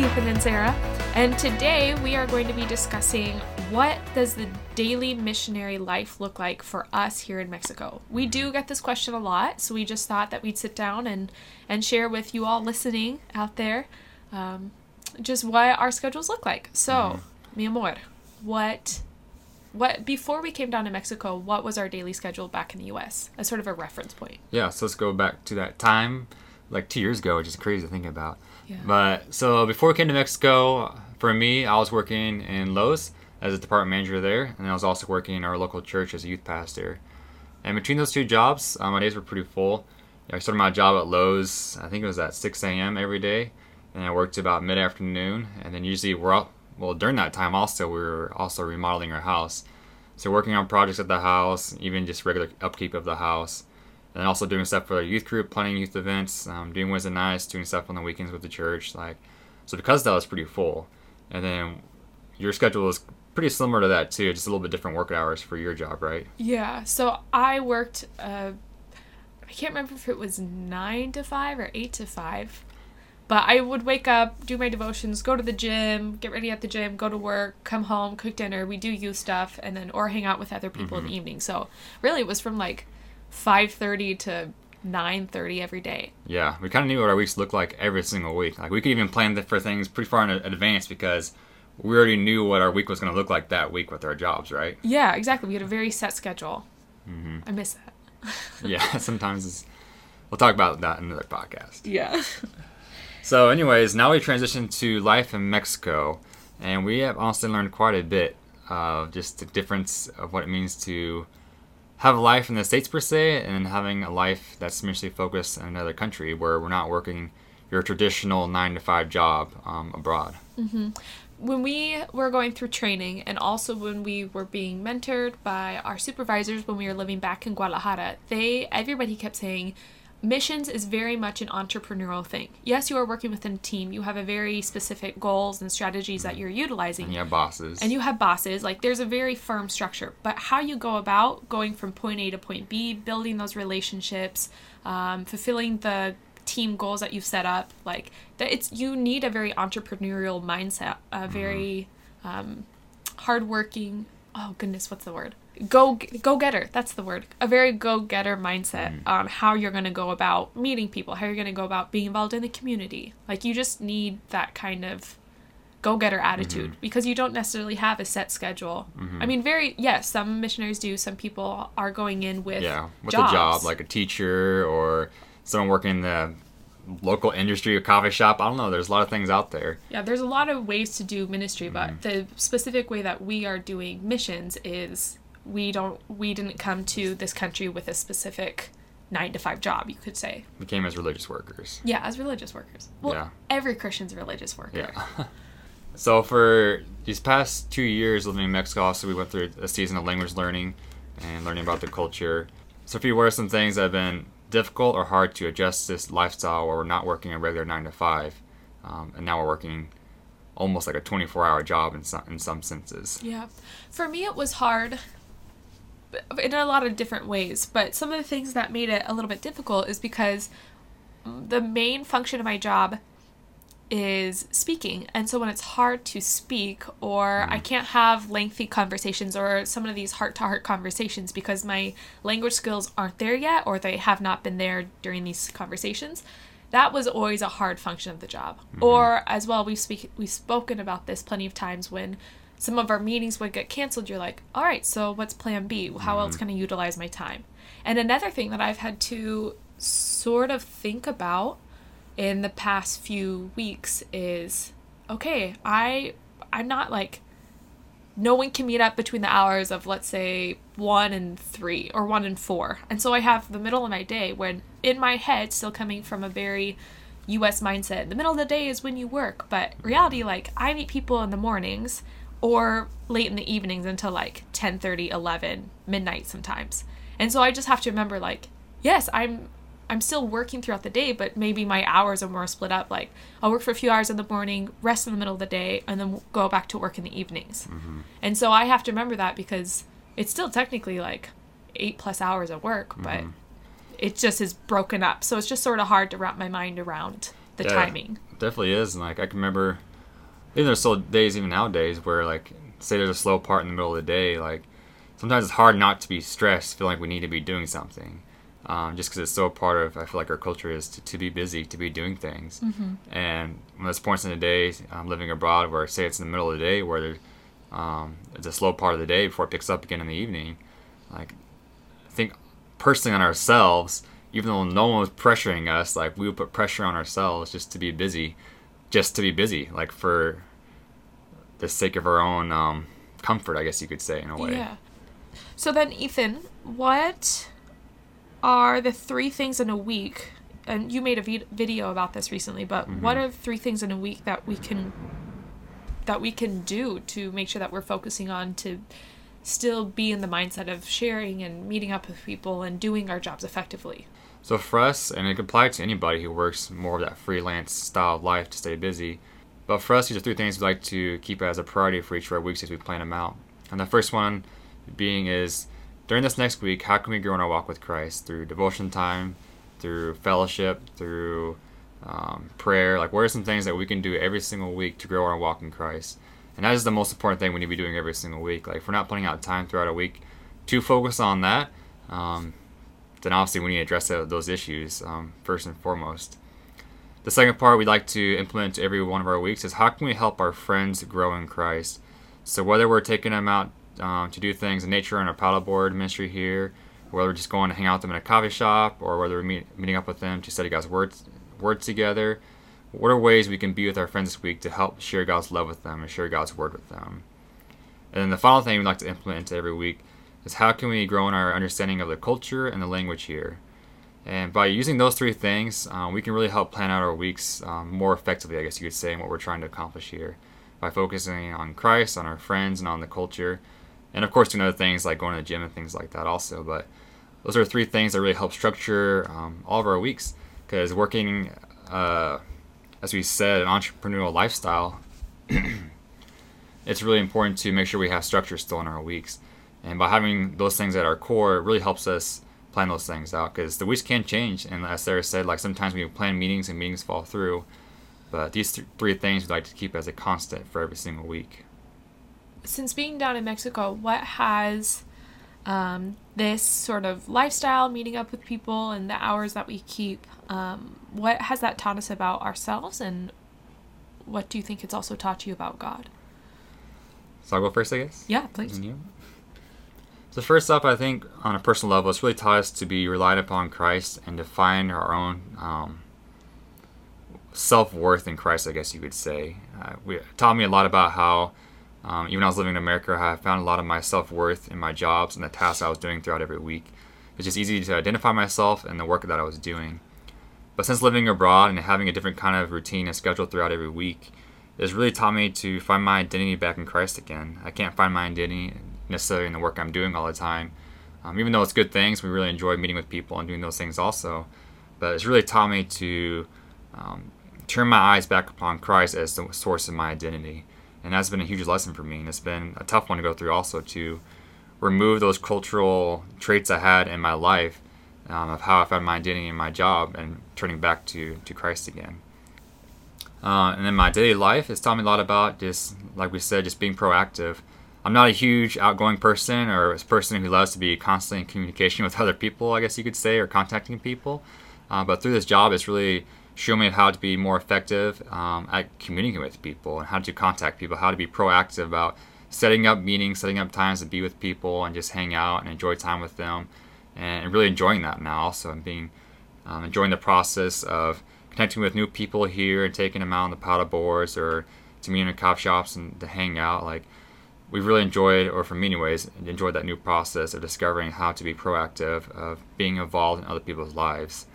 Ethan and Sarah, and today we are going to be discussing what does the daily missionary life look like for us here in Mexico. We do get this question a lot, so we just thought that we'd sit down and and share with you all listening out there, um, just what our schedules look like. So, mi amor, what what before we came down to Mexico, what was our daily schedule back in the U.S. as sort of a reference point? Yeah, so let's go back to that time, like two years ago, which is crazy to think about. Yeah. But so before we came to Mexico, for me, I was working in Lowe's as a department manager there, and I was also working in our local church as a youth pastor. And between those two jobs, uh, my days were pretty full. I started my job at Lowe's, I think it was at 6 a.m. every day, and I worked about mid afternoon. And then usually we're up, well, during that time also, we were also remodeling our house. So working on projects at the house, even just regular upkeep of the house. And also doing stuff for the youth group, planning youth events, um, doing Wednesday nights, doing stuff on the weekends with the church. Like, so because that was pretty full. And then your schedule was pretty similar to that too, just a little bit different work hours for your job, right? Yeah, so I worked. Uh, I can't remember if it was nine to five or eight to five, but I would wake up, do my devotions, go to the gym, get ready at the gym, go to work, come home, cook dinner. We do youth stuff, and then or hang out with other people in the evening. So really, it was from like five thirty to nine thirty every day. Yeah, we kind of knew what our weeks looked like every single week. Like we could even plan for things pretty far in advance because we already knew what our week was going to look like that week with our jobs, right? Yeah, exactly. We had a very set schedule. Mm-hmm. I miss that. Yeah, sometimes it's, we'll talk about that in another podcast. Yeah. So, anyways, now we transition to life in Mexico, and we have honestly learned quite a bit of just the difference of what it means to have a life in the states per se, and having a life that's mostly focused in another country where we're not working your traditional nine to five job um, abroad. when we were going through training and also when we were being mentored by our supervisors when we were living back in Guadalajara, they everybody kept saying missions is very much an entrepreneurial thing. Yes, you are working within a team. You have a very specific goals and strategies that you're utilizing. And you have bosses. And you have bosses, like there's a very firm structure. But how you go about going from point A to point B, building those relationships, um, fulfilling the team goals that you've set up, like that, it's you need a very entrepreneurial mindset, a very um, hardworking. Oh goodness, what's the word? Go go getter. That's the word. A very go getter mindset mm. on how you're going to go about meeting people, how you're going to go about being involved in the community. Like you just need that kind of go getter attitude mm-hmm. because you don't necessarily have a set schedule. Mm-hmm. I mean, very yes, some missionaries do. Some people are going in with yeah, with jobs. a job like a teacher or someone working in the local industry or coffee shop. I don't know. There's a lot of things out there. Yeah, there's a lot of ways to do ministry, but Mm-hmm. the specific way that we are doing missions is we don't we didn't come to this country with a specific nine to five job, you could say. We came as religious workers. Yeah, as religious workers. Well, Yeah. every Christian's a religious worker. Yeah. so for these past two years living in Mexico, also we went through a season of language learning and learning about the culture. So if you what are some things that have been difficult or hard to adjust this lifestyle where we're not working a regular nine to five, um, and now we're working almost like a 24-hour job in some in some senses. Yeah. For me, it was hard in a lot of different ways, but some of the things that made it a little bit difficult is because the main function of my job is speaking. And so when it's hard to speak, or I mm. can't have lengthy conversations or some of these heart to heart conversations because my language skills aren't there yet, or they have not been there during these conversations. That was always a hard function of the job. Mm-hmm. Or as well, we've speak we've spoken about this plenty of times when some of our meetings would get canceled. You're like, all right, so what's Plan B? How else mm-hmm. can I utilize my time? And another thing that I've had to sort of think about in the past few weeks is okay i i'm not like no one can meet up between the hours of let's say 1 and 3 or 1 and 4 and so i have the middle of my day when in my head still coming from a very us mindset the middle of the day is when you work but reality like i meet people in the mornings or late in the evenings until like 10 30 11 midnight sometimes and so i just have to remember like yes i'm I'm still working throughout the day, but maybe my hours are more split up. Like I'll work for a few hours in the morning, rest in the middle of the day, and then go back to work in the evenings. Mm-hmm. And so I have to remember that because it's still technically like eight plus hours of work, but mm-hmm. it just is broken up. So it's just sort of hard to wrap my mind around the Yeah. timing. definitely is. And like I can remember even there's still days even nowadays where like say there's a slow part in the middle of the day like sometimes it's hard not to be stressed feel like we need to be doing something. Um, just because it's so part of i feel like our culture is to, to be busy to be doing things. Mm-hmm. and when there's points in the day um, living abroad where say it's in the middle of the day where there, um, it's a slow part of the day before it picks up again in the evening like i think personally on ourselves even though no one was pressuring us like we would put pressure on ourselves just to be busy just to be busy like for the sake of our own um, comfort i guess you could say in a way Yeah. So then, Ethan, what are the three things in a week? And you made a vid- video about this recently, but what are the three things in a week that we can that we can do to make sure that we're focusing on to still be in the mindset of sharing and meeting up with people and doing our jobs effectively? So for us, and it can apply to anybody who works more of that freelance style of life to stay busy. But for us, these are three things we like to keep as a priority for each of our weeks as we plan them out. And the first one being is during this next week, how can we grow in our walk with Christ through devotion time, through fellowship, through um, prayer? Like, what are some things that we can do every single week to grow our walk in Christ? And that is the most important thing we need to be doing every single week. Like, if we're not putting out time throughout a week to focus on that, um, then obviously we need to address those issues um, first and foremost. The second part we'd like to implement to every one of our weeks is how can we help our friends grow in Christ? So whether we're taking them out um, to do things in nature on our paddleboard ministry here, whether we're just going to hang out with them in a coffee shop, or whether we're meet, meeting up with them to study God's word, word together, what are ways we can be with our friends this week to help share God's love with them and share God's word with them? And then the final thing we'd like to implement every week is how can we grow in our understanding of the culture and the language here? And by using those three things, um, we can really help plan out our weeks um, more effectively, I guess you could say, in what we're trying to accomplish here. By focusing on Christ, on our friends, and on the culture. And of course, doing other things like going to the gym and things like that also. But those are three things that really help structure um, all of our weeks. Because working, uh, as we said, an entrepreneurial lifestyle, it's really important to make sure we have structure still in our weeks. And by having those things at our core, it really helps us plan those things out because the weeks can change. And as Sarah said, like sometimes we plan meetings and meetings fall through. But these th- three things we'd like to keep as a constant for every single week. Since being down in Mexico, what has um, this sort of lifestyle, meeting up with people, and the hours that we keep, um, what has that taught us about ourselves, and what do you think it's also taught you about God? So I'll go first, I guess. Yeah, please. So first up, I think on a personal level, it's really taught us to be reliant upon Christ and to find our own um, self worth in Christ. I guess you could say. Uh, we it taught me a lot about how, um, even when I was living in America, I found a lot of my self worth in my jobs and the tasks I was doing throughout every week. It's just easy to identify myself and the work that I was doing. But since living abroad and having a different kind of routine and schedule throughout every week, it's really taught me to find my identity back in Christ again. I can't find my identity necessarily in the work I'm doing all the time. Um, even though it's good things, we really enjoy meeting with people and doing those things also. But it's really taught me to um, turn my eyes back upon Christ as the source of my identity. And that's been a huge lesson for me. And it's been a tough one to go through also to remove those cultural traits I had in my life um, of how I found my identity in my job and turning back to, to Christ again. Uh, and then my daily life has taught me a lot about just, like we said, just being proactive. I'm not a huge outgoing person or a person who loves to be constantly in communication with other people, I guess you could say, or contacting people. Uh, but through this job, it's really shown me how to be more effective um, at communicating with people and how to contact people, how to be proactive about setting up meetings, setting up times to be with people and just hang out and enjoy time with them, and really enjoying that now also and being um, enjoying the process of connecting with new people here and taking them out on the paddle boards or to meet in coffee shops and to hang out. Like we've really enjoyed, or for me anyways, enjoyed that new process of discovering how to be proactive, of being involved in other people's lives,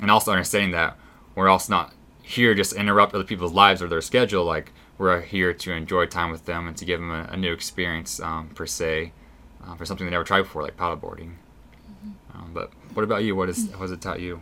and also understanding that we're also not here just to interrupt other people's lives or their schedule. Like we're here to enjoy time with them and to give them a, a new experience um, per se, uh, for something they never tried before, like paddleboarding. Um, but what about you? What is what has it taught you?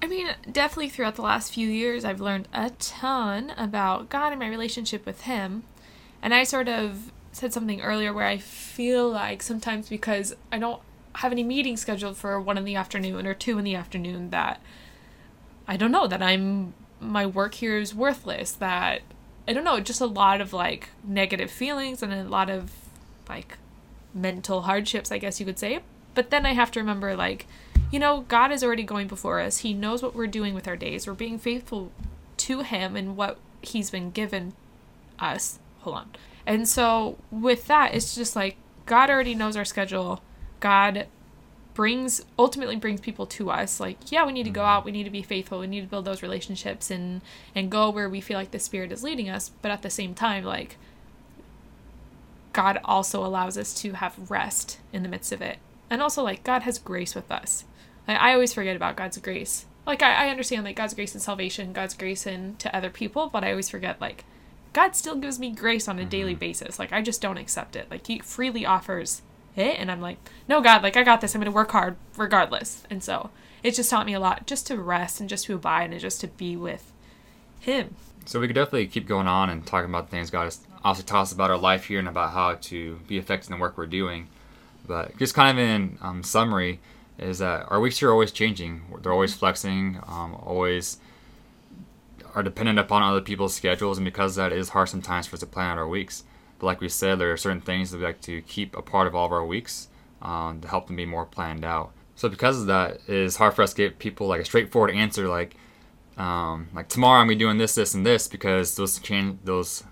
I mean, definitely throughout the last few years, I've learned a ton about God and my relationship with Him. And I sort of said something earlier where I feel like sometimes because I don't have any meetings scheduled for one in the afternoon or two in the afternoon, that I don't know, that I'm my work here is worthless, that I don't know, just a lot of like negative feelings and a lot of like mental hardships, I guess you could say. But then I have to remember like, you know, God is already going before us. He knows what we're doing with our days. We're being faithful to him and what he's been given us. Hold on. And so with that, it's just like God already knows our schedule. God brings ultimately brings people to us. Like yeah we need to go mm-hmm. out. We need to be faithful. We need to build those relationships and and go where we feel like the spirit is leading us. But at the same time like god also allows us to have rest in the midst of it. And also like god has grace with us. Like, i always forget about god's grace. Like I, I understand like god's grace in salvation god's grace in to other people but i always forget like god still gives me grace on a daily basis. Like i just don't accept it. Like he freely offers it and i'm like no god like i got this. I'm gonna work hard regardless. And so it just taught me a lot just to rest and just to abide and just to be with him. So we could definitely keep going on and talking about the things God has also taught us about our life here and about how to be effective in the work we're doing. But just kind of in um, summary, is that our weeks are always changing. They're always flexing, um, always are dependent upon other people's schedules, and because that, is hard sometimes for us to plan out our weeks. But like we said, there are certain things that we like to keep a part of all of our weeks um, to help them be more planned out. So because of that, it is hard for us to give people like a straightforward answer, like um, like tomorrow I'm gonna be doing this, this, and this because those change those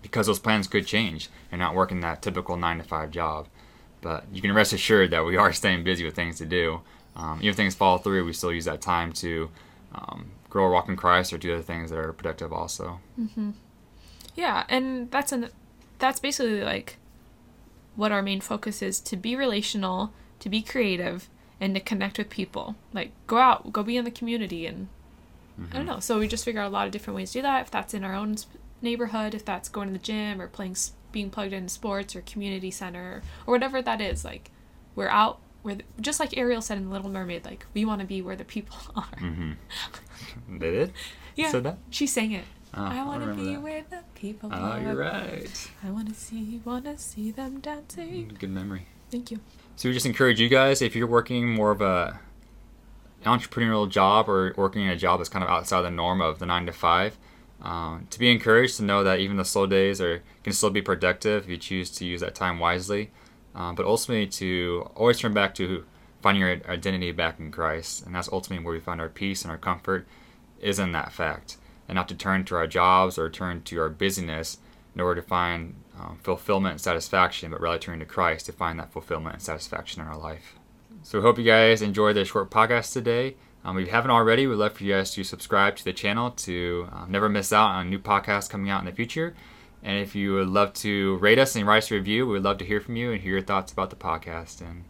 because those plans could change. You're not working that typical nine to five job, but you can rest assured that we are staying busy with things to do. Um, even if things fall through, we still use that time to um, grow our walk in Christ or do other things that are productive also. Mm-hmm. Yeah, and that's an that's basically like what our main focus is to be relational, to be creative, and to connect with people. Like go out, go be in the community and I don't mm-hmm. know. So we just figure out a lot of different ways to do that. If that's in our own neighborhood, if that's going to the gym or playing, being plugged into sports or community center or whatever that is, like we're out. Where the, just like Ariel said in Little Mermaid, like we want to be where the people are. They did? Yeah, Said that? she sang it. Oh, I I want to be that. where the people Oh, are. you're right. I want to see, want to see them dancing. Mm, good memory. Thank you. So we just encourage you guys if you're working more of a entrepreneurial job or working in a job that's kind of outside the norm of the nine to five, um, to be encouraged to know that even the slow days are can still be productive if you choose to use that time wisely. Um, but ultimately, to always turn back to finding your identity back in Christ, and that's ultimately where we find our peace and our comfort is in that fact, and not to turn to our jobs or turn to our busyness in order to find um, fulfillment and satisfaction, but rather turn to Christ to find that fulfillment and satisfaction in our life. So we hope you guys enjoyed this short podcast today. Um, if you haven't already, we'd love for you guys to subscribe to the channel to um, never miss out on new podcasts coming out in the future. And if you would love to rate us and write us a review, we would love to hear from you and hear your thoughts about the podcast. And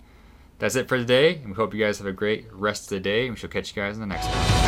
that's it for today. And we hope you guys have a great rest of the day. And we shall catch you guys in the next one.